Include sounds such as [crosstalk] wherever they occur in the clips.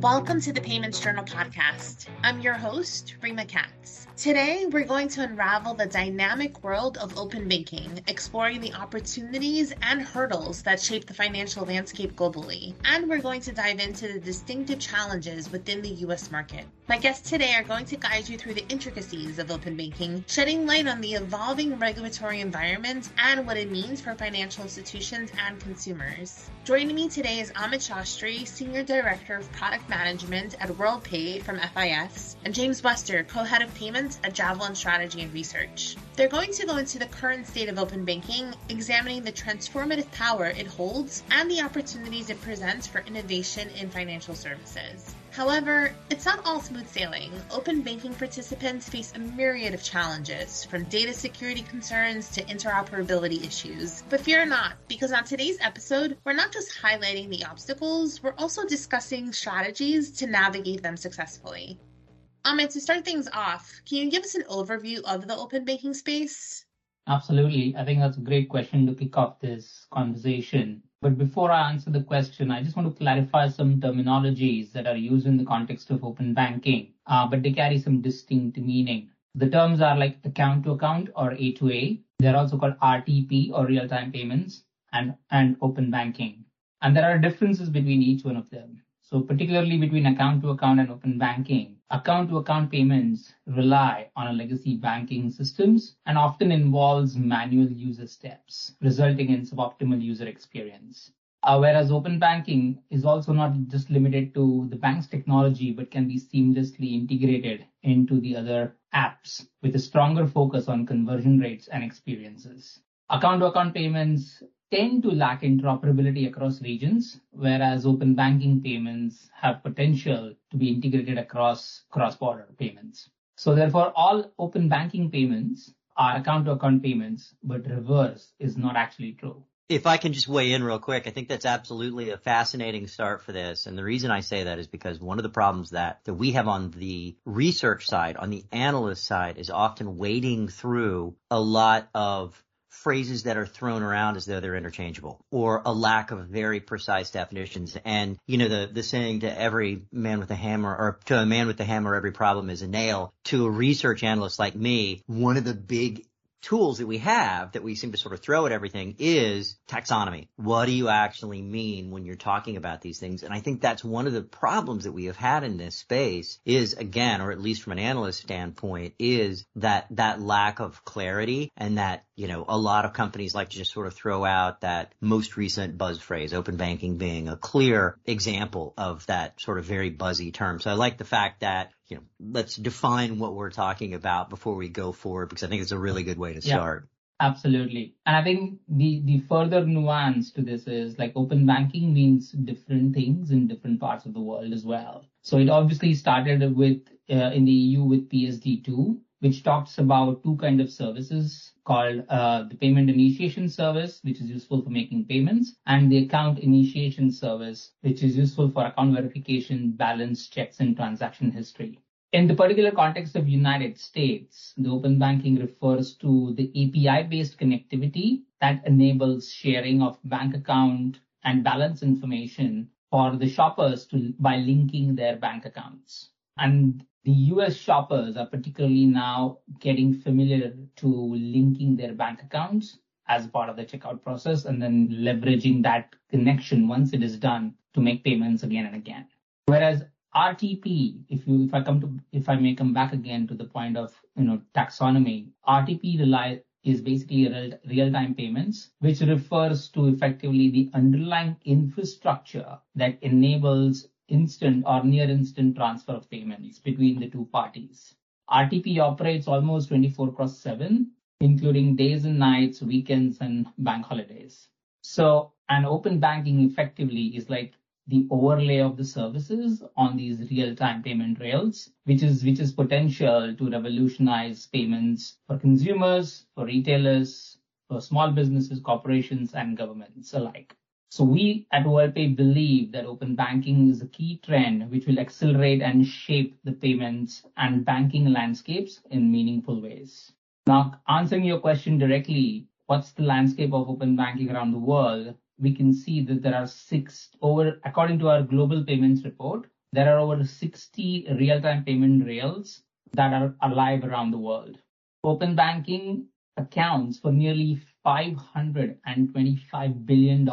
Welcome to the PaymentsJournal podcast. I'm your host, Rima Katz. Today, we're going to unravel the dynamic world of open banking, exploring the opportunities and hurdles that shape the financial landscape globally. And we're going to dive into the distinctive challenges within the US market. My guests today are going to guide you through the intricacies of open banking, shedding light on the evolving regulatory environment and what it means for financial institutions and consumers. Joining me today is Amit Shastri, Senior Director of Product Management at WorldPay from FIS, and James Wester, Co-Head of Payments at Javelin Strategy and Research. They're going to go into the current state of open banking, examining the transformative power it holds and the opportunities it presents for innovation in financial services. However, it's not all smooth sailing. Open banking participants face a myriad of challenges, from data security concerns to interoperability issues. But fear not, because on today's episode, we're not just highlighting the obstacles, we're also discussing strategies to navigate them successfully. Amit, to start things off, can you give us an overview of the open banking space? Absolutely. I think that's a great question to kick off this conversation. But before I answer the question, I just want to clarify some terminologies that are used in the context of open banking, uh, but they carry some distinct meaning. The terms are like account to account or A to A. They're also called RTP or real time payments and, and open banking. And there are differences between each one of them. So particularly between account to account and open banking, account to account payments rely on a legacy banking systems and often involves manual user steps, resulting in suboptimal user experience. Uh, whereas open banking is also not just limited to the bank's technology, but can be seamlessly integrated into the other apps with a stronger focus on conversion rates and experiences. Account to account payments tend to lack interoperability across regions, whereas open banking payments have potential to be integrated across cross-border payments. So therefore, all open banking payments are account-to-account payments, but reverse is not actually true. If I can just weigh in real quick, I think that's absolutely a fascinating start for this. And the reason I say that is because one of the problems that, that we have on the research side, on the analyst side, is often wading through a lot of phrases that are thrown around as though they're interchangeable or a lack of very precise definitions. And, you know, the, the saying to every man with a hammer or to a man with a hammer, every problem is a nail. To a research analyst like me, one of the big tools that we have that we seem to sort of throw at everything is taxonomy. What do you actually mean when you're talking about these things? And I think that's one of the problems that we have had in this space is again, or at least from an analyst standpoint, is that that lack of clarity and that, you know, a lot of companies like to just sort of throw out that most recent buzz phrase, open banking being a clear example of that sort of very buzzy term. So I like the fact that you know, let's define what we're talking about before we go forward because I think it's a really good way to start. Yeah, absolutely. And I think the, the further nuance to this is like open banking means different things in different parts of the world as well. So it obviously started with uh, in the EU with PSD2, which talks about two kind of services called uh, the payment initiation service, which is useful for making payments, and the account initiation service, which is useful for account verification, balance checks, and transaction history. In the particular context of United States, the open banking refers to the API-based connectivity that enables sharing of bank account and balance information for the shoppers to by linking their bank accounts. And the US shoppers are particularly now getting familiar to linking their bank accounts as part of the checkout process and then leveraging that connection once it is done to make payments again and again. Whereas RTP, if you if I come to if I may come back again to the point of you know taxonomy, RTP rely is basically real, real-time payments, which refers to effectively the underlying infrastructure that enables instant or near instant transfer of payments between the two parties. RTP operates almost 24 cross 7, including days and nights, weekends, and bank holidays. So an open banking effectively is like the overlay of the services on these real-time payment rails, which is which is potential to revolutionize payments for consumers, for retailers, for small businesses, corporations, and governments alike. So we at WorldPay believe that open banking is a key trend which will accelerate and shape the payments and banking landscapes in meaningful ways. Now, answering your question directly, what's the landscape of open banking around the world? We can see that there are six over, according to our global payments report, there are over 60 real-time payment rails that are alive around the world. Open banking accounts for nearly $525 billion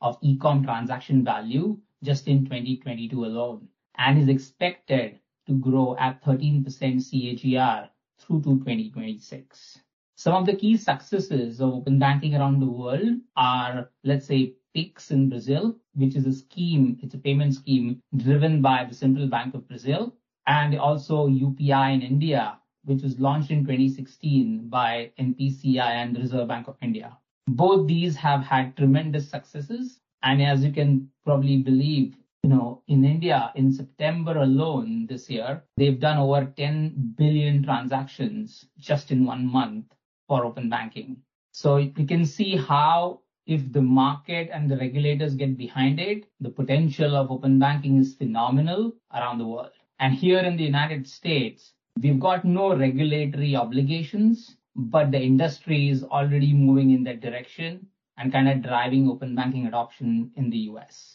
of e-com transaction value just in 2022 alone, and is expected to grow at 13% CAGR through to 2026. Some of the key successes of open banking around the world are, let's say, Pix in Brazil, which is a scheme, it's a payment scheme driven by the Central Bank of Brazil, and also UPI in India, which was launched in 2016 by NPCI and the Reserve Bank of India. Both these have had tremendous successes, and as you can probably believe, you know, in India, in September alone this year, they've done over 10 billion transactions just in one month for open banking. So you can see how if the market and the regulators get behind it, the potential of open banking is phenomenal around the world. And here in the United States, we've got no regulatory obligations, but the industry is already moving in that direction and kind of driving open banking adoption in the US.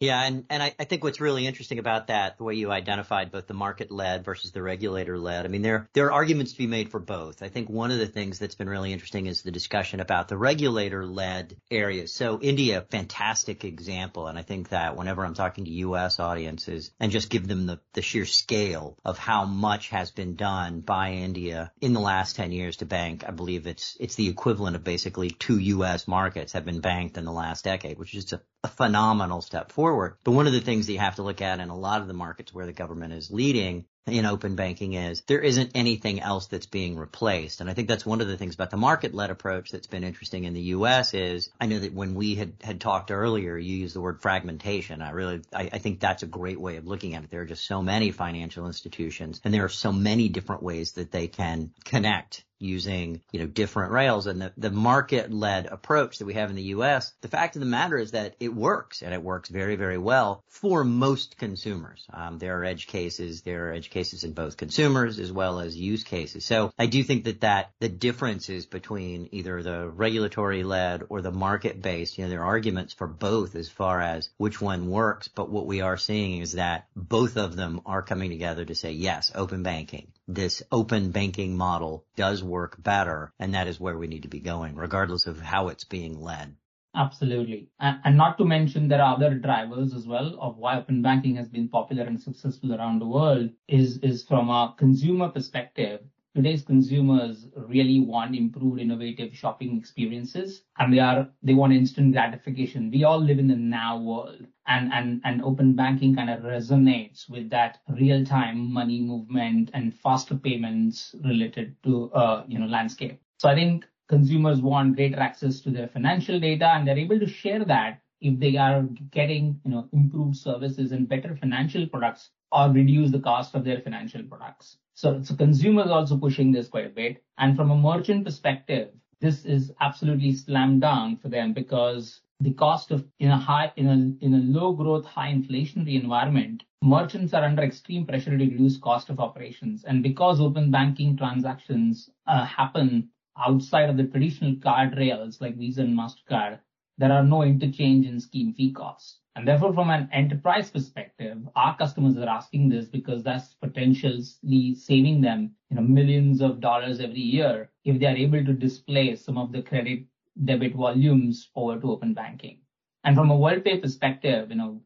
Yeah, and, and I, I think what's really interesting about that, the way you identified both the market led versus the regulator led, I mean, there, there are arguments to be made for both. I think one of the things that's been really interesting is the discussion about the regulator led areas. So India, fantastic example. And I think that whenever I'm talking to U.S. audiences and just give them the, the sheer scale of how much has been done by India in the last 10 years to bank, I believe it's, it's the equivalent of basically two U.S. markets have been banked in the last decade, which is just a a phenomenal step forward. But one of the things that you have to look at in a lot of the markets where the government is leading in open banking is there isn't anything else that's being replaced. And I think that's one of the things about the market led approach that's been interesting in the US is I know that when we had, had talked earlier, you used the word fragmentation. I really, I, I think that's a great way of looking at it. There are just so many financial institutions and there are so many different ways that they can connect using, you know, different rails and the, the market led approach that we have in the US, the fact of the matter is that it works and it works very, very well for most consumers. Um, there are edge cases, there are edge cases in both consumers as well as use cases. So I do think that that the differences between either the regulatory led or the market based, you know, there are arguments for both as far as which one works. But what we are seeing is that both of them are coming together to say, yes, open banking this open banking model does work better. And that is where we need to be going, regardless of how it's being led. Absolutely. And, not to mention there are other drivers as well of why open banking has been popular and successful around the world is, is from a consumer perspective today's consumers really want improved innovative shopping experiences and they are they want instant gratification we all live in the now world and and and open banking kind of resonates with that real time money movement and faster payments related to uh you know landscape so i think consumers want greater access to their financial data and they're able to share that if they are getting you know improved services and better financial products or reduce the cost of their financial products. So, so consumers also pushing this quite a bit. And from a merchant perspective, this is absolutely slam dunk for them because the cost of in a high in a in a low growth, high inflationary environment, merchants are under extreme pressure to reduce cost of operations. And because open banking transactions uh, happen outside of the traditional card rails like Visa and Mastercard, there are no interchange and scheme fee costs. And therefore, from an enterprise perspective, our customers are asking this because that's potentially saving them, you know, millions of dollars every year if they are able to display some of the credit debit volumes over to open banking. And from a WorldPay perspective, you know,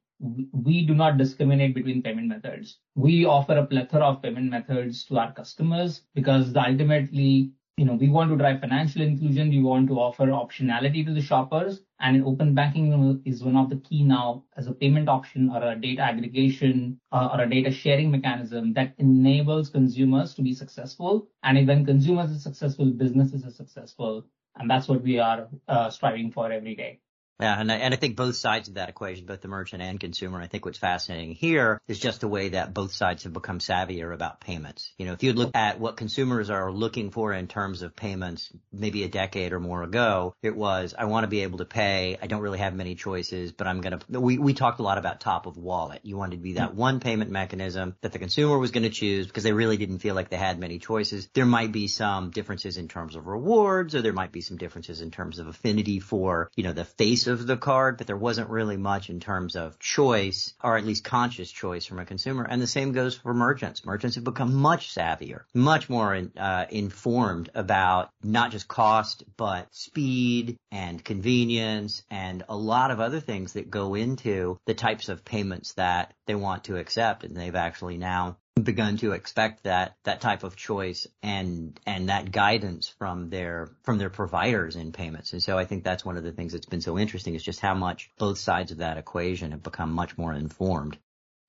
we do not discriminate between payment methods. We offer a plethora of payment methods to our customers because ultimately you know, we want to drive financial inclusion. We want to offer optionality to the shoppers. And open banking is one of the key now as a payment option or a data aggregation uh, or a data sharing mechanism that enables consumers to be successful. And when consumers are successful, businesses are successful. And that's what we are uh, striving for every day. Yeah, and I, and I think both sides of that equation, both the merchant and consumer, I think what's fascinating here is just the way that both sides have become savvier about payments. You know, if you look at what consumers are looking for in terms of payments, maybe a decade or more ago, it was, I want to be able to pay. I don't really have many choices, but I'm going to, we, we talked a lot about top of wallet. You wanted to be that one payment mechanism that the consumer was going to choose because they really didn't feel like they had many choices. There might be some differences in terms of rewards or there might be some differences in terms of affinity for, you know, the face of the card, but there wasn't really much in terms of choice or at least conscious choice from a consumer. And the same goes for merchants. Merchants have become much savvier, much more uh, informed about not just cost, but speed and convenience and a lot of other things that go into the types of payments that they want to accept. And they've actually now begun to expect that that type of choice and and that guidance from their from their providers in payments. And so I think that's one of the things that's been so interesting is just how much both sides of that equation have become much more informed.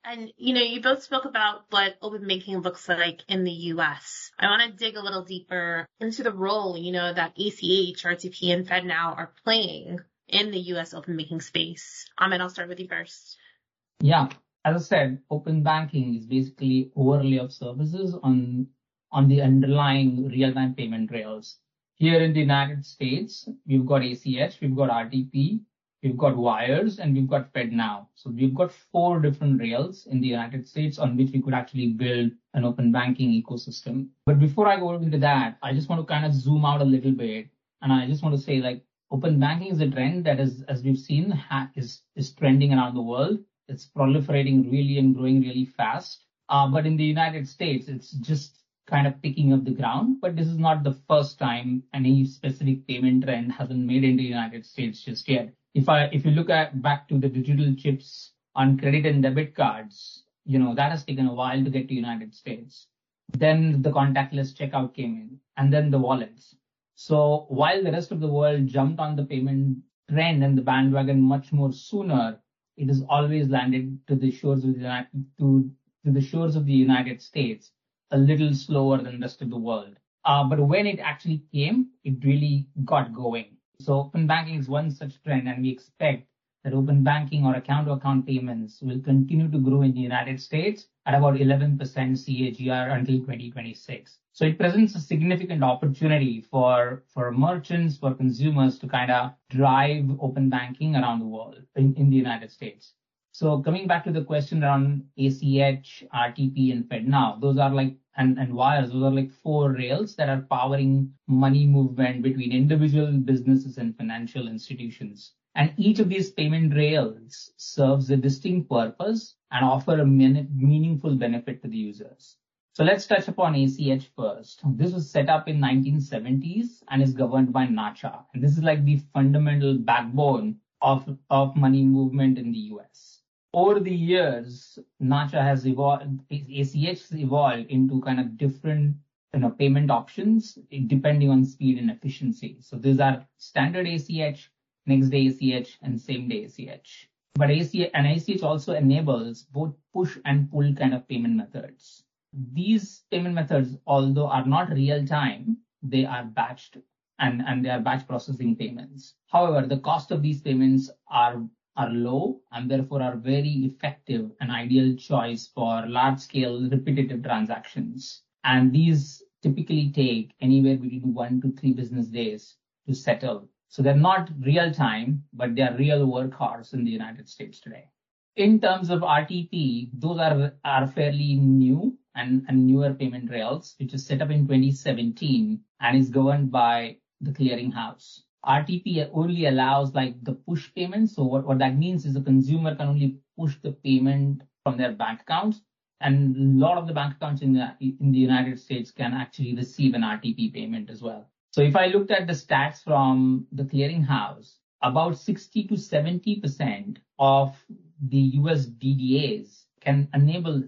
And you know, you both spoke about what open banking looks like in the US. I want to dig a little deeper into the role, you know, that ACH, RTP, and FedNow are playing in the US open banking space. Amit, I'll start with you first. Yeah as I said, open banking is basically overlay of services on on the underlying real-time payment rails. Here in the United States, we've got ACH, we've got RTP, we've got wires, and we've got FedNow. So we've got four different rails in the United States on which we could actually build an open banking ecosystem. But before I go into that, I just want to kind of zoom out a little bit, and I just want to say like open banking is a trend that is, as we've seen, is trending around the world. It's proliferating really and growing really fast. Uh, but in the United States, it's just kind of picking up the ground. But this is not the first time any specific payment trend hasn't made in the United States just yet. If you look back to the digital chips on credit and debit cards, you know that has taken a while to get to United States. Then the contactless checkout came in, and then the wallets. So while the rest of the world jumped on the payment trend and the bandwagon much more sooner, it has always landed to the shores of the United, to to the shores of the United States a little slower than the rest of the world. Uh, but when it actually came, it really got going. So open banking is one such trend, and we expect that open banking or account-to-account payments will continue to grow in the United States at about 11% CAGR until 2026. So it presents a significant opportunity for, for merchants, for consumers to kind of drive open banking around the world in, in the United States. So coming back to the question around ACH, RTP, and FedNow, those are like and, and wires, those are like four rails that are powering money movement between individual businesses and financial institutions. And each of these payment rails serves a distinct purpose and offer a meaningful benefit to the users. So let's touch upon ACH first. This was set up in 1970s and is governed by NACHA. And this is like the fundamental backbone of, of money movement in the US. Over the years, NACHA has evolved, ACH has evolved into kind of different you know, payment options depending on speed and efficiency. So these are standard ACH, next day ACH, and same day ACH. But ACH and ACH also enables both push and pull kind of payment methods. These payment methods, although are not real time, they are batched and, and they are batch processing payments. However, the cost of these payments are are low and therefore are very effective and ideal choice for large scale repetitive transactions. And these typically take anywhere between one to three business days to settle so they're not real time, but they are real workhorse in the United States today. In terms of RTP, those are, are fairly new and, and newer payment rails, which is set up in 2017 and is governed by the clearinghouse. RTP only allows like the push payments. So what, what that means is the consumer can only push the payment from their bank accounts. And a lot of the bank accounts in the, in the United States can actually receive an RTP payment as well. So if I looked at the stats from the clearinghouse, about 60 to 70% of the US DDAs can enable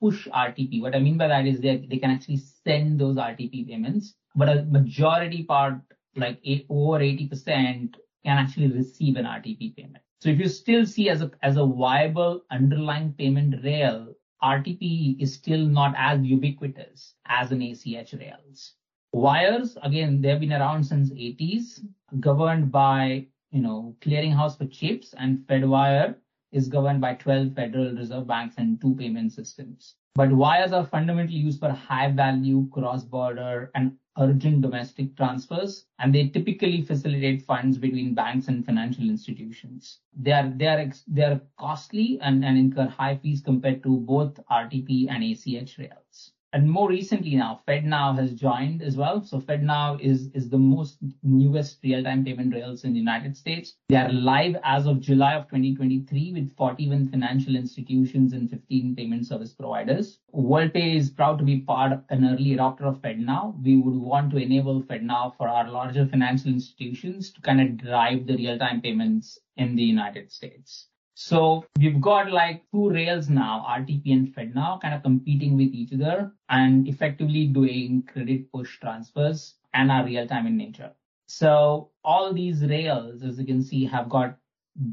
push RTP. What I mean by that is that they can actually send those RTP payments, but a majority part, like over 80%, can actually receive an RTP payment. So if you still see as a, as a viable underlying payment rail, RTP is still not as ubiquitous as an ACH rails. Wires, again, they've been around since 80s, governed by, you know, clearinghouse for chips and Fedwire is governed by 12 Federal Reserve banks and two payment systems. But wires are fundamentally used for high value cross-border and urgent domestic transfers, and they typically facilitate funds between banks and financial institutions. They are, they are, they are costly and, and incur high fees compared to both RTP and ACH rails. And more recently now, FedNow has joined as well. So FedNow is, is the most newest real-time payment rails in the United States. They are live as of July of 2023 with 41 financial institutions and 15 payment service providers. WorldPay is proud to be part an early adopter of FedNow. We would want to enable FedNow for our larger financial institutions to kind of drive the real-time payments in the United States. So we've got like two rails now, RTP and FedNow, kind of competing with each other and effectively doing credit push transfers and are real time in nature. So all these rails, as you can see, have got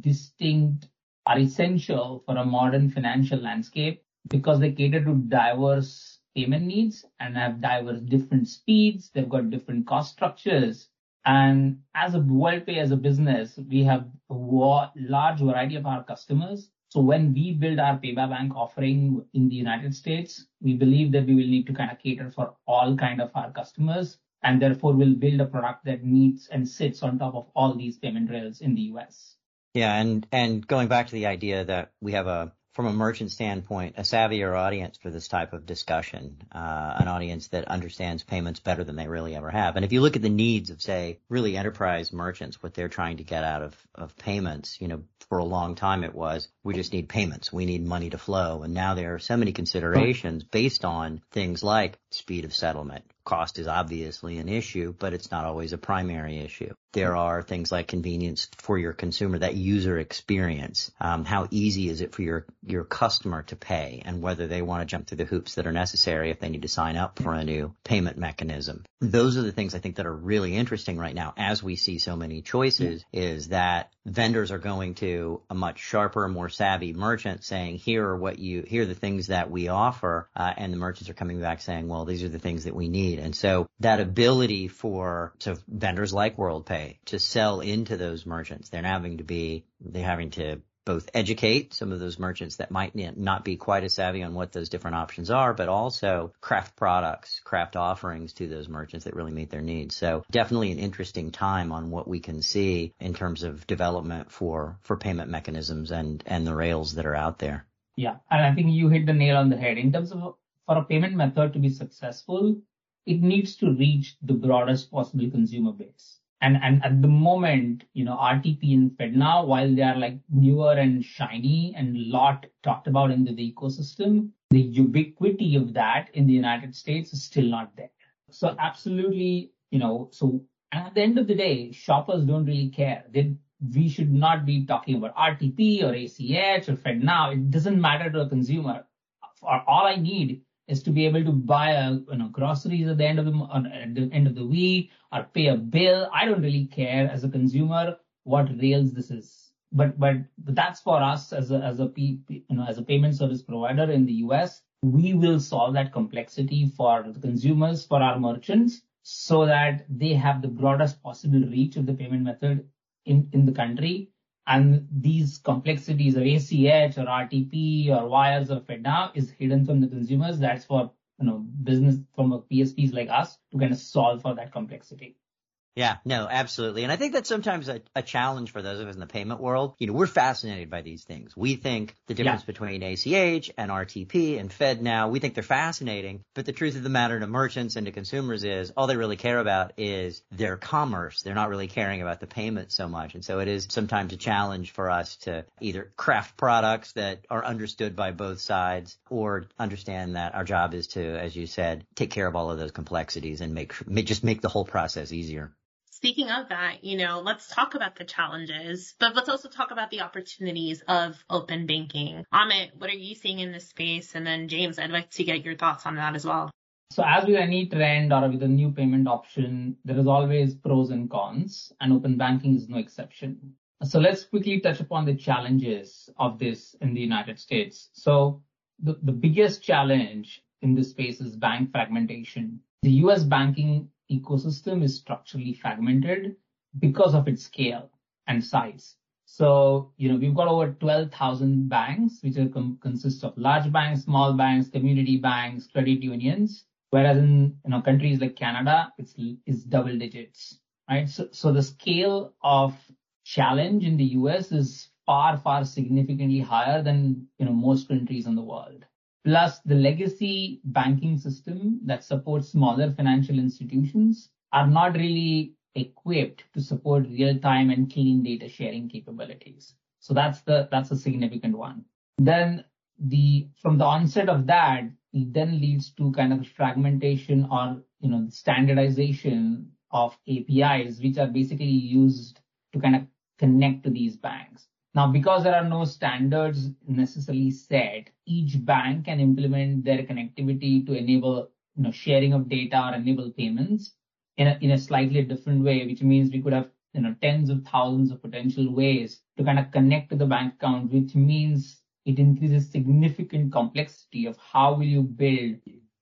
distinct, are essential for a modern financial landscape because they cater to diverse payment needs and have diverse different speeds. They've got different cost structures and as a WorldPay, as a business, we have a large variety of our customers. So when we build our Pay by Bank offering in the United States, we believe that we will need to kind of cater for all kind of our customers, and therefore we'll build a product that meets and sits on top of all these payment rails in the US. Yeah, and and going back to the idea that we have a from a merchant standpoint, a savvier audience for this type of discussion, uh, an audience that understands payments better than they really ever have. And if you look at the needs of, say, really enterprise merchants, what they're trying to get out of, of payments, you know, for a long time it was, we just need payments. We need money to flow. And now there are so many considerations based on things like speed of settlement, Cost is obviously an issue, but it's not always a primary issue. There are things like convenience for your consumer, that user experience. Um, how easy is it for your, your customer to pay and whether they want to jump through the hoops that are necessary if they need to sign up for a new payment mechanism. Those are the things I think that are really interesting right now as we see so many choices is that vendors are going to a much sharper, more savvy merchant saying, here are what you, here are the things that we offer. Uh, and the merchants are coming back saying, well, these are the things that we need. And so that ability for so vendors like WorldPay to sell into those merchants, they're having to be they're having to both educate some of those merchants that might not be quite as savvy on what those different options are, but also craft products, craft offerings to those merchants that really meet their needs. So definitely an interesting time on what we can see in terms of development for, for payment mechanisms and, and the rails that are out there. Yeah. And I think you hit the nail on the head in terms of for a payment method to be successful, it needs to reach the broadest possible consumer base. And, and at the moment, you know, RTP and FedNow, while they are like newer and shiny and a lot talked about in the, the ecosystem, the ubiquity of that in the United States is still not there. So absolutely, you know, so at the end of the day, shoppers don't really care. They, we should not be talking about RTP or ACH or FedNow. It doesn't matter to a consumer. For all I need is to be able to buy a, you know, groceries at the end of the, at the end of the week or pay a bill. I don't really care as a consumer what rails this is. But, but, but that's for us as a, as a, you know, as a payment service provider in the US. We will solve that complexity for the consumers, for our merchants, so that they have the broadest possible reach of the payment method in, in the country and these complexities of ACH or RTP or wires or FedNow is hidden from the consumers. That's for you know business from a PSPs like us to kind of solve for that complexity. Yeah, no, absolutely. And I think that's sometimes a, a, challenge for those of us in the payment world. You know, we're fascinated by these things. We think the difference yeah. between ACH and RTP and FedNow, we think they're fascinating. But the truth of the matter to merchants and to consumers is all they really care about is their commerce. They're not really caring about the payment so much. And so it is sometimes a challenge for us to either craft products that are understood by both sides or understand that our job is to, as you said, take care of all of those complexities and make, just make the whole process easier. Speaking of that, you know, let's talk about the challenges, but let's also talk about the opportunities of open banking. Amit, what are you seeing in this space? And then James, I'd like to get your thoughts on that as well. So as with any trend or with a new payment option, there is always pros and cons, and open banking is no exception. So let's quickly touch upon the challenges of this in the United States. So the, the biggest challenge in this space is bank fragmentation. The US banking ecosystem is structurally fragmented because of its scale and size. So, you know, we've got over 12,000 banks, which consist of large banks, small banks, community banks, credit unions. Whereas in, you know, countries like Canada, it's, is double digits, right? So, so the scale of challenge in the US is far, far significantly higher than, you know, most countries in the world. Plus the legacy banking system that supports smaller financial institutions are not really equipped to support real-time and clean data sharing capabilities. So that's the that's a significant one. Then the from the onset of that, it then leads to kind of fragmentation or you know standardization of APIs, which are basically used to kind of connect to these banks. Now, because there are no standards necessarily set, each bank can implement their connectivity to enable you know sharing of data or enable payments in a, in a slightly different way, which means we could have you know tens of thousands of potential ways to kind of connect to the bank account, which means it increases significant complexity of how will you build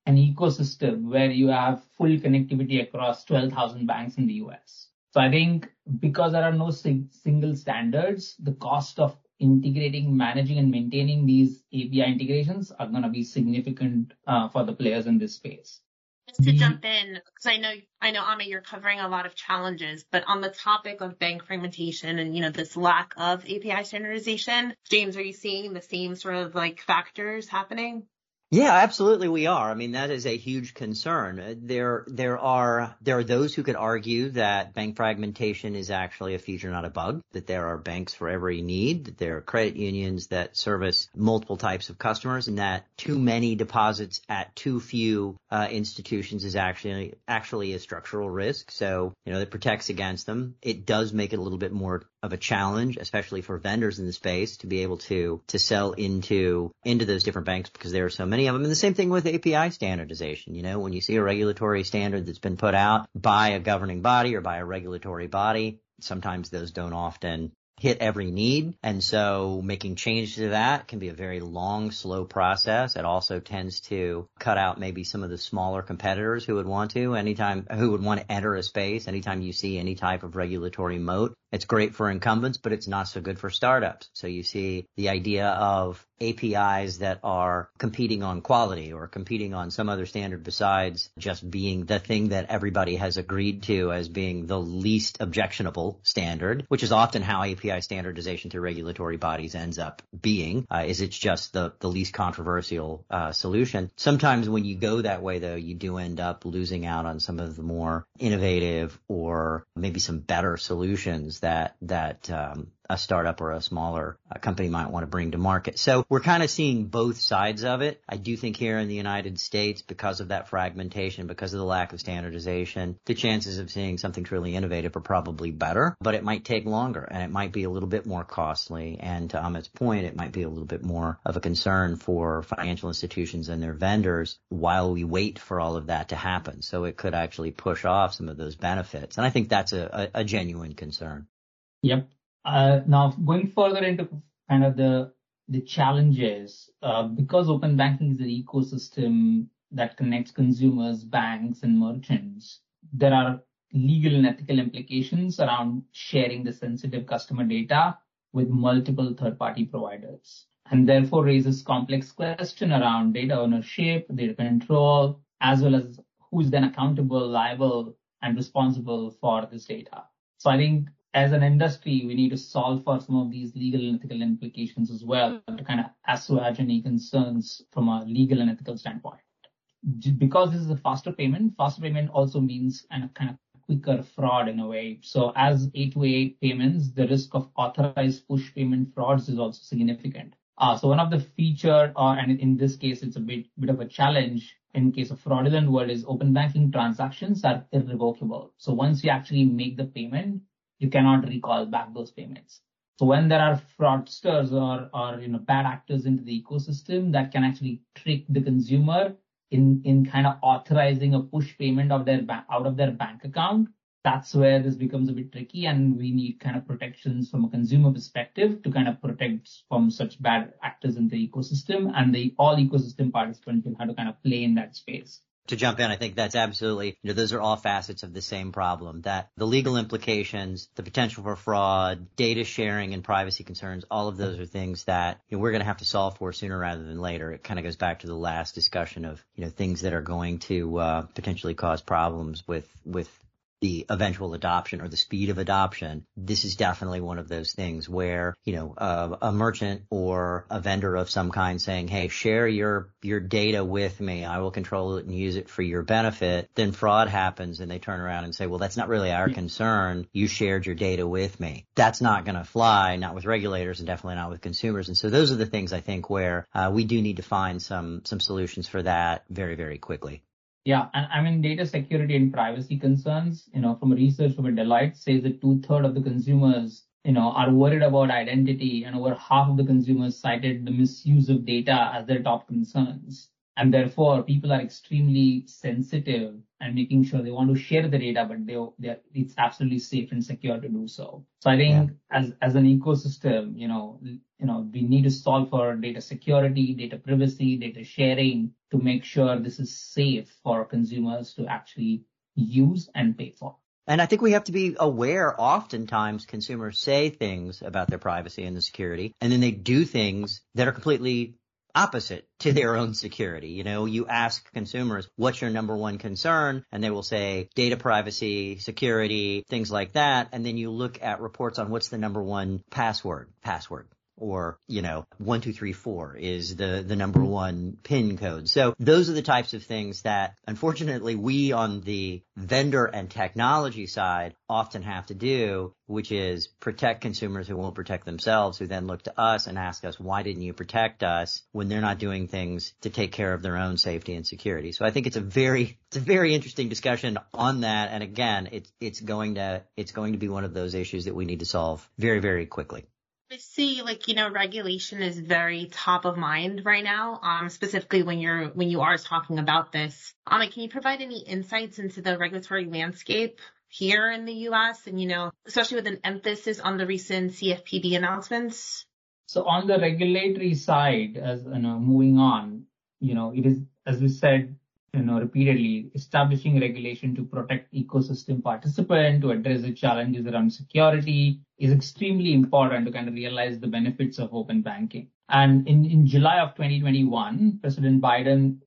an ecosystem where you have full connectivity across 12,000 banks in the US. So I think because there are no single standards, the cost of integrating, managing, and maintaining these API integrations are going to be significant uh, for the players in this space. Just to jump in, because I know, I know, Amit, you're covering a lot of challenges, but on the topic of bank fragmentation and, you know, this lack of API standardization, James, are you seeing the same sort of like factors happening? Yeah, absolutely we are. I mean, that is a huge concern. Uh, there, there are, there are those who could argue that bank fragmentation is actually a feature, not a bug, that there are banks for every need, that there are credit unions that service multiple types of customers and that too many deposits at too few uh, institutions is actually, actually a structural risk. So, you know, it protects against them. It does make it a little bit more of a challenge, especially for vendors in the space to be able to, to sell into, into those different banks because there are so many of them. And the same thing with API standardization. You know, when you see a regulatory standard that's been put out by a governing body or by a regulatory body, sometimes those don't often hit every need. And so making changes to that can be a very long, slow process. It also tends to cut out maybe some of the smaller competitors who would want to anytime, who would want to enter a space anytime you see any type of regulatory moat. It's great for incumbents, but it's not so good for startups. So you see the idea of APIs that are competing on quality or competing on some other standard besides just being the thing that everybody has agreed to as being the least objectionable standard, which is often how API standardization through regulatory bodies ends up being, uh, is it's just the, the least controversial uh, solution. Sometimes when you go that way though, you do end up losing out on some of the more innovative or maybe some better solutions that that um, a startup or a smaller uh, company might want to bring to market. So we're kind of seeing both sides of it. I do think here in the United States, because of that fragmentation, because of the lack of standardization, the chances of seeing something truly innovative are probably better, but it might take longer and it might be a little bit more costly. And to Amit's point, it might be a little bit more of a concern for financial institutions and their vendors while we wait for all of that to happen. So it could actually push off some of those benefits. And I think that's a, a, a genuine concern. Yep. Uh, now going further into kind of the the challenges, uh, because open banking is an ecosystem that connects consumers, banks, and merchants, there are legal and ethical implications around sharing the sensitive customer data with multiple third-party providers, and therefore raises complex question around data ownership, data control, as well as who's then accountable, liable, and responsible for this data. So I think as an industry, we need to solve for some of these legal and ethical implications as well to kind of assuage any concerns from a legal and ethical standpoint. Because this is a faster payment, faster payment also means a kind of quicker fraud in a way. So as A2A payments, the risk of authorized push payment frauds is also significant. Uh, so one of the feature, uh, and in this case, it's a bit, bit of a challenge in case of fraudulent world is open banking transactions are irrevocable. So once you actually make the payment, you cannot recall back those payments. So when there are fraudsters or, or, you know, bad actors into the ecosystem that can actually trick the consumer in, in kind of authorizing a push payment of their bank, out of their bank account, that's where this becomes a bit tricky and we need kind of protections from a consumer perspective to kind of protect from such bad actors in the ecosystem and the all ecosystem participants will have to kind of play in that space to jump in, I think that's absolutely, you know, those are all facets of the same problem that the legal implications, the potential for fraud, data sharing and privacy concerns, all of those are things that you know, we're going to have to solve for sooner rather than later. It kind of goes back to the last discussion of, you know, things that are going to uh, potentially cause problems with, with the eventual adoption or the speed of adoption, this is definitely one of those things where, you know, a merchant or a vendor of some kind saying, Hey, share your, your data with me. I will control it and use it for your benefit. Then fraud happens and they turn around and say, well, that's not really our concern. You shared your data with me. That's not going to fly, not with regulators and definitely not with consumers. And so those are the things I think where uh, we do need to find some, some solutions for that very, very quickly. Yeah, I mean data security and privacy concerns, you know, from research from Deloitte says that two thirds of the consumers, you know, are worried about identity and over half of the consumers cited the misuse of data as their top concerns. And therefore people are extremely sensitive and making sure they want to share the data, but they, they it's absolutely safe and secure to do so. So I think yeah. as, as an ecosystem, you know, you know, we need to solve for data security, data privacy, data sharing to make sure this is safe for consumers to actually use and pay for. And I think we have to be aware oftentimes consumers say things about their privacy and the security, and then they do things that are completely opposite to their own security. You know, you ask consumers, what's your number one concern? And they will say data privacy, security, things like that. And then you look at reports on what's the number one password, password or, you know, one, two, three, four is the, the number one pin code. So those are the types of things that unfortunately we on the vendor and technology side often have to do, which is protect consumers who won't protect themselves, who then look to us and ask us, why didn't you protect us when they're not doing things to take care of their own safety and security? So I think it's a very, it's a very interesting discussion on that. And again, it's, it's going to, it's going to be one of those issues that we need to solve very, very quickly. I see, like, you know, regulation is very top of mind right now, um, specifically when you're, when you are talking about this. Um, can you provide any insights into the regulatory landscape here in the U.S. and, you know, especially with an emphasis on the recent CFPB announcements? So on the regulatory side, as, you know, moving on, you know, it is, as we said, you know, repeatedly establishing regulation to protect ecosystem participant, to address the challenges around security is extremely important to kind of realize the benefits of open banking. And in, in July of 2021, President Biden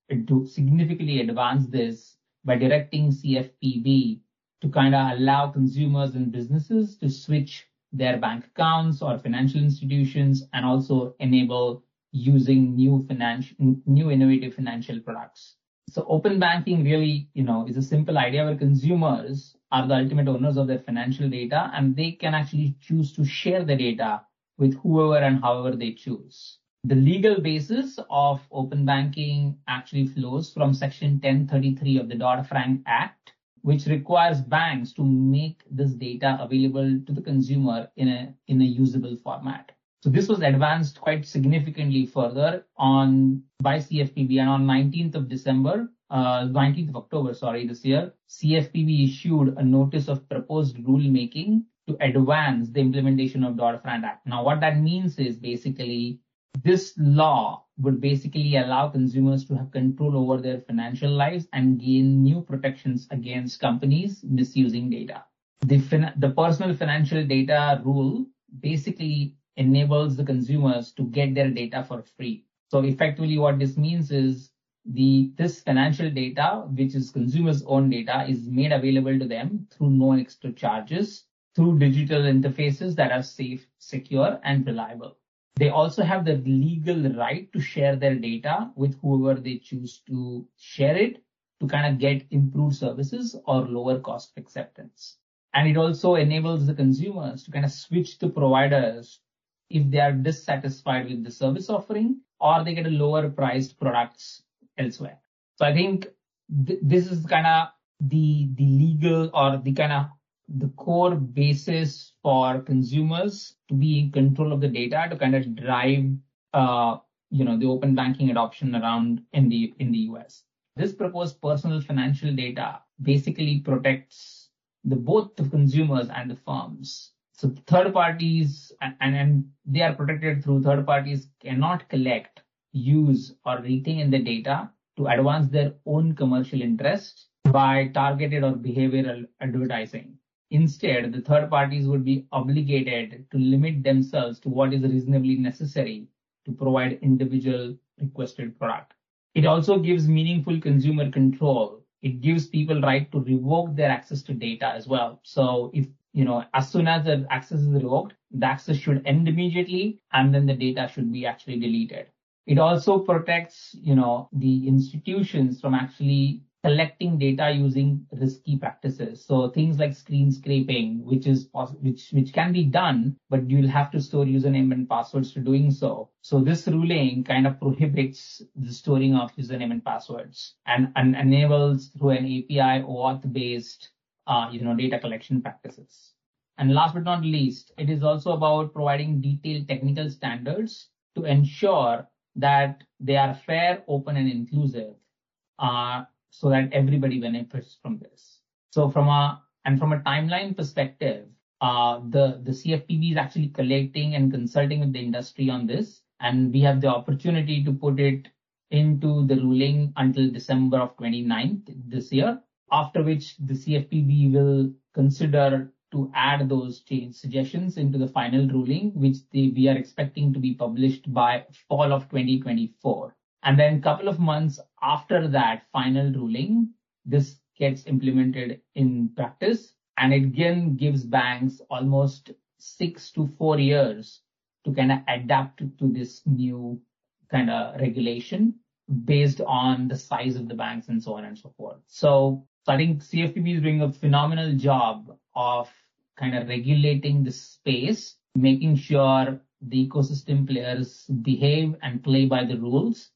significantly advance this by directing CFPB to kind of allow consumers and businesses to switch their bank accounts or financial institutions and also enable using new financial, new innovative financial products. So open banking really, you know, is a simple idea where consumers are the ultimate owners of their financial data and they can actually choose to share the data with whoever and however they choose. The legal basis of open banking actually flows from section 1033 of the Dodd-Frank Act, which requires banks to make this data available to the consumer in a, in a usable format. So this was advanced quite significantly further on by CFPB and on 19th of December, uh, 19th of October, sorry, this year, CFPB issued a notice of proposed rulemaking to advance the implementation of Dodd-Frank Act. Now, what that means is basically this law would basically allow consumers to have control over their financial lives and gain new protections against companies misusing data. The, fin- the personal financial data rule basically enables the consumers to get their data for free. So effectively what this means is the this financial data, which is consumers' own data, is made available to them through no extra charges through digital interfaces that are safe, secure, and reliable. They also have the legal right to share their data with whoever they choose to share it to kind of get improved services or lower cost acceptance. And it also enables the consumers to kind of switch to providers if they are dissatisfied with the service offering or they get a lower priced products elsewhere. So I think th- this is kind of the, the legal or the kind of the core basis for consumers to be in control of the data to kind of drive, uh, you know, the open banking adoption around in the, in the US. This proposed personal financial data basically protects the both the consumers and the firms so third parties and, and they are protected through third parties cannot collect, use or retain the data to advance their own commercial interests by targeted or behavioral advertising. Instead, the third parties would be obligated to limit themselves to what is reasonably necessary to provide individual requested product. It also gives meaningful consumer control it gives people right to revoke their access to data as well. So if you know, as soon as the access is revoked, the access should end immediately and then the data should be actually deleted. It also protects, you know, the institutions from actually collecting data using risky practices. So things like screen scraping, which is which which can be done, but you'll have to store username and passwords for doing so. So this ruling kind of prohibits the storing of username and passwords and, and enables through an API OAuth based you know data collection practices. And last but not least, it is also about providing detailed technical standards to ensure that they are fair, open, and inclusive. Uh, so that everybody benefits from this. So from a and from a timeline perspective, uh, the the CFPB is actually collecting and consulting with the industry on this, and we have the opportunity to put it into the ruling until December of 29th this year. After which the CFPB will consider to add those change suggestions into the final ruling, which we are expecting to be published by fall of 2024. And then a couple of months after that final ruling, this gets implemented in practice. And it again gives banks almost six to four years to kind of adapt to this new kind of regulation based on the size of the banks and so on and so forth. So, I think CFPB is doing a phenomenal job of kind of regulating the space, making sure the ecosystem players behave and play by the rules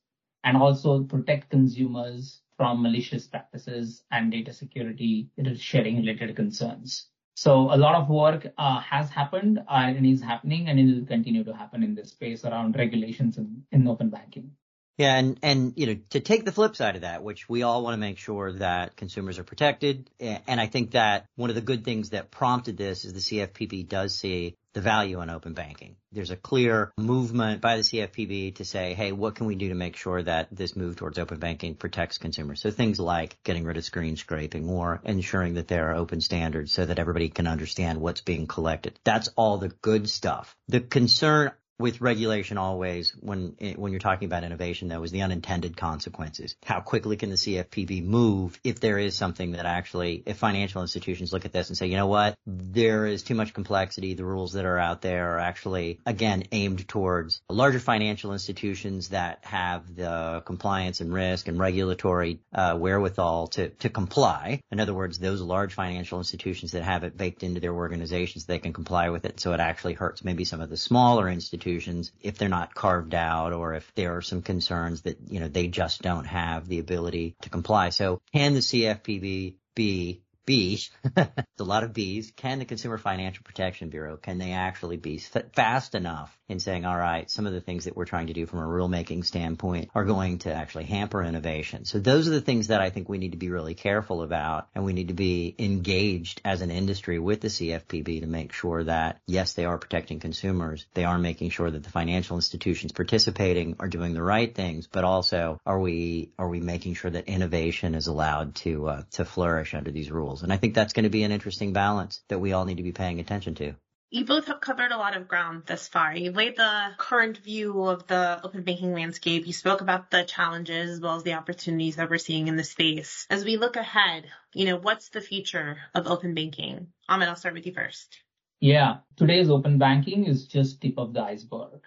and also protect consumers from malicious practices and data security sharing related concerns. So a lot of work uh, has happened uh, and is happening and it will continue to happen in this space around regulations in, in open banking. Yeah, and and you know to take the flip side of that, which we all want to make sure that consumers are protected, and I think that one of the good things that prompted this is the CFPB does see the value in open banking. There's a clear movement by the CFPB to say, hey, what can we do to make sure that this move towards open banking protects consumers? So things like getting rid of screen scraping or ensuring that there are open standards so that everybody can understand what's being collected. That's all the good stuff. The concern with regulation always when when you're talking about innovation though is the unintended consequences. How quickly can the CFPB move if there is something that actually if financial institutions look at this and say you know what? There is too much complexity. The rules that are out there are actually again aimed towards larger financial institutions that have the compliance and risk and regulatory uh, wherewithal to to comply. In other words those large financial institutions that have it baked into their organizations they can comply with it. So it actually hurts maybe some of the smaller institutions institutions if they're not carved out or if there are some concerns that, you know, they just don't have the ability to comply. So can the CFPB be B, [laughs] a lot of B's. Can the Consumer Financial Protection Bureau, can they actually be fast enough in saying, all right, some of the things that we're trying to do from a rulemaking standpoint are going to actually hamper innovation. So those are the things that I think we need to be really careful about and we need to be engaged as an industry with the CFPB to make sure that yes, they are protecting consumers. They are making sure that the financial institutions participating are doing the right things, but also are we, are we making sure that innovation is allowed to, uh, to flourish under these rules? And I think that's going to be an interesting balance that we all need to be paying attention to. You both have covered a lot of ground thus far. You've laid the current view of the open banking landscape. You spoke about the challenges as well as the opportunities that we're seeing in the space. As we look ahead, you know, what's the future of open banking? Amit, I'll start with you first. Yeah, today's open banking is just tip of the iceberg.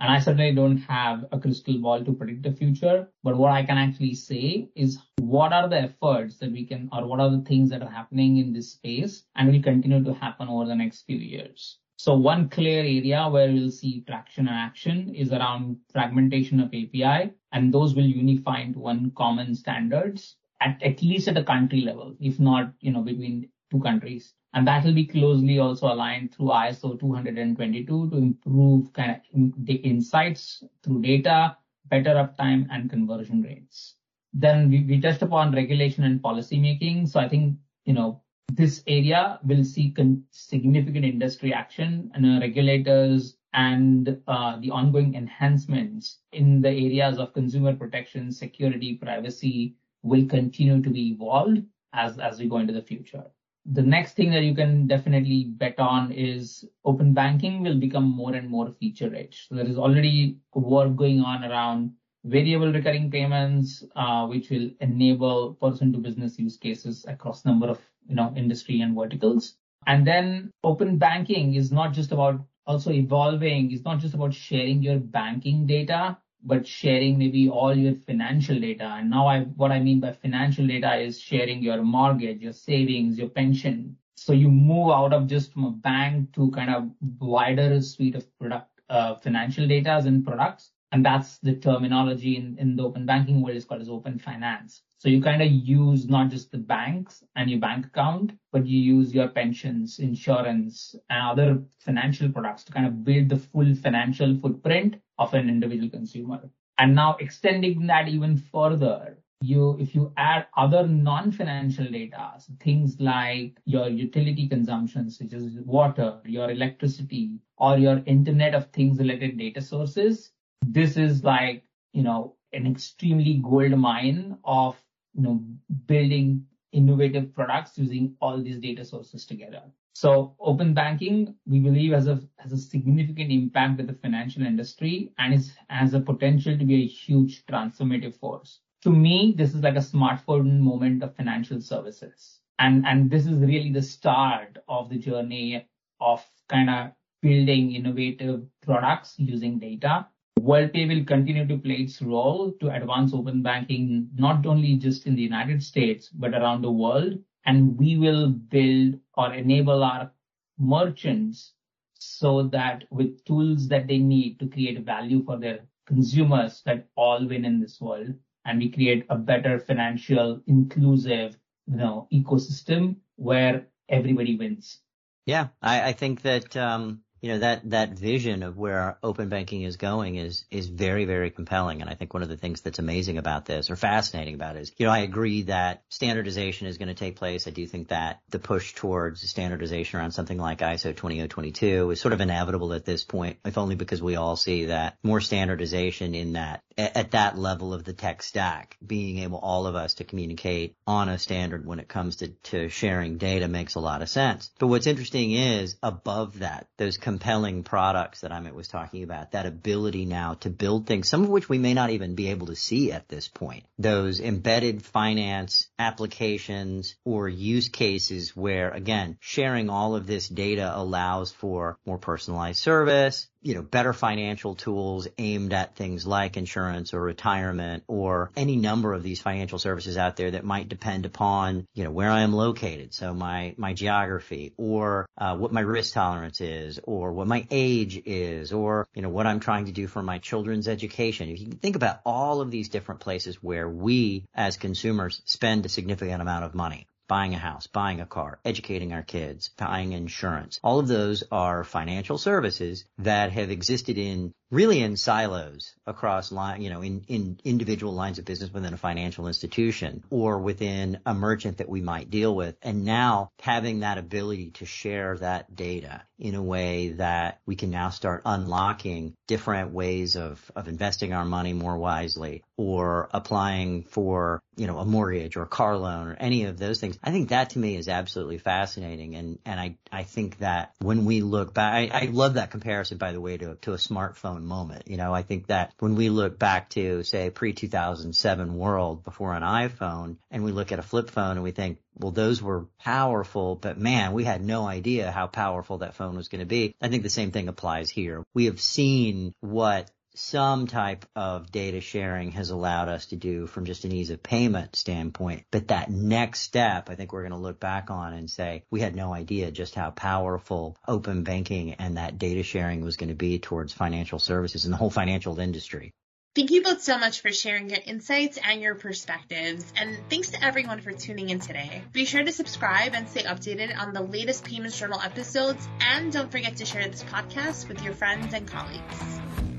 And I certainly don't have a crystal ball to predict the future, but what I can actually say is what are the efforts that we can, or what are the things that are happening in this space and will continue to happen over the next few years. So one clear area where we'll see traction and action is around fragmentation of API, and those will unify into one common standards at, at least at a country level, if not, you know, between two countries and that will be closely also aligned through ISO 222 to improve kind of the insights through data, better uptime and conversion rates. Then we, we touched upon regulation and policy making. So I think, you know, this area will see con- significant industry action and uh, regulators and uh, the ongoing enhancements in the areas of consumer protection, security, privacy will continue to be evolved as, as we go into the future the next thing that you can definitely bet on is open banking will become more and more feature rich. So there is already work going on around variable recurring payments, uh, which will enable person to business use cases across number of you know industry and verticals. And then open banking is not just about also evolving. It's not just about sharing your banking data, but sharing maybe all your financial data. And now I, what I mean by financial data is sharing your mortgage, your savings, your pension. So you move out of just from a bank to kind of wider suite of product, uh, financial data and products. And that's the terminology in, in the open banking world is called as open finance. So you kind of use not just the banks and your bank account, but you use your pensions, insurance, and other financial products to kind of build the full financial footprint of an individual consumer. And now extending that even further, you if you add other non-financial data, so things like your utility consumption, such as water, your electricity, or your Internet of Things related data sources, this is like you know an extremely gold mine of you know, building innovative products using all these data sources together. So open banking, we believe has a has a significant impact with the financial industry and is has a potential to be a huge transformative force. To me, this is like a smartphone moment of financial services. And and this is really the start of the journey of kind of building innovative products using data Worldpay will continue to play its role to advance open banking, not only just in the United States, but around the world. And we will build or enable our merchants so that with tools that they need to create value for their consumers that all win in this world. And we create a better financial, inclusive, you know, ecosystem where everybody wins. Yeah, I, I think that um, you know that that vision of where open banking is going is is very very compelling. And i think one of the things that's amazing about this or fascinating about it is you know i agree that standardization is going to take place. I do think that the push towards standardization around something like ISO 20022 is sort of inevitable at this point if only because we all see that more standardization in that at that level of the tech stack being able all of us to communicate on a standard when it comes to to sharing data makes a lot of sense. But what's interesting is above that those compelling products that Amit was talking about, that ability now to build things, some of which we may not even be able to see at this point. Those embedded finance applications or use cases where again, sharing all of this data allows for more personalized service, you know, better financial tools aimed at things like insurance or retirement or any number of these financial services out there that might depend upon, you know, where I am located. So my, my geography or, uh, what my risk tolerance is or what my age is or, you know, what I'm trying to do for my children's education. If you can think about all of these different places where we as consumers spend a significant amount of money buying a house, buying a car, educating our kids, buying insurance. All of those are financial services that have existed in really in silos across line, you know, in, in individual lines of business within a financial institution or within a merchant that we might deal with. And now having that ability to share that data in a way that we can now start unlocking different ways of, of investing our money more wisely or applying for, you know, a mortgage or a car loan or any of those things. I think that to me is absolutely fascinating. And, and I, I think that when we look back, I, I love that comparison, by the way, to, to a smartphone moment. You know, I think that when we look back to say pre 2007 world before an iPhone and we look at a flip phone and we think, well, those were powerful, but man, we had no idea how powerful that phone was going to be. I think the same thing applies here. We have seen what some type of data sharing has allowed us to do from just an ease of payment standpoint. But that next step, I think we're going to look back on and say, we had no idea just how powerful open banking and that data sharing was going to be towards financial services and the whole financial industry. Thank you both so much for sharing your insights and your perspectives. And thanks to everyone for tuning in today. Be sure to subscribe and stay updated on the latest PaymentsJournal episodes. And don't forget to share this podcast with your friends and colleagues.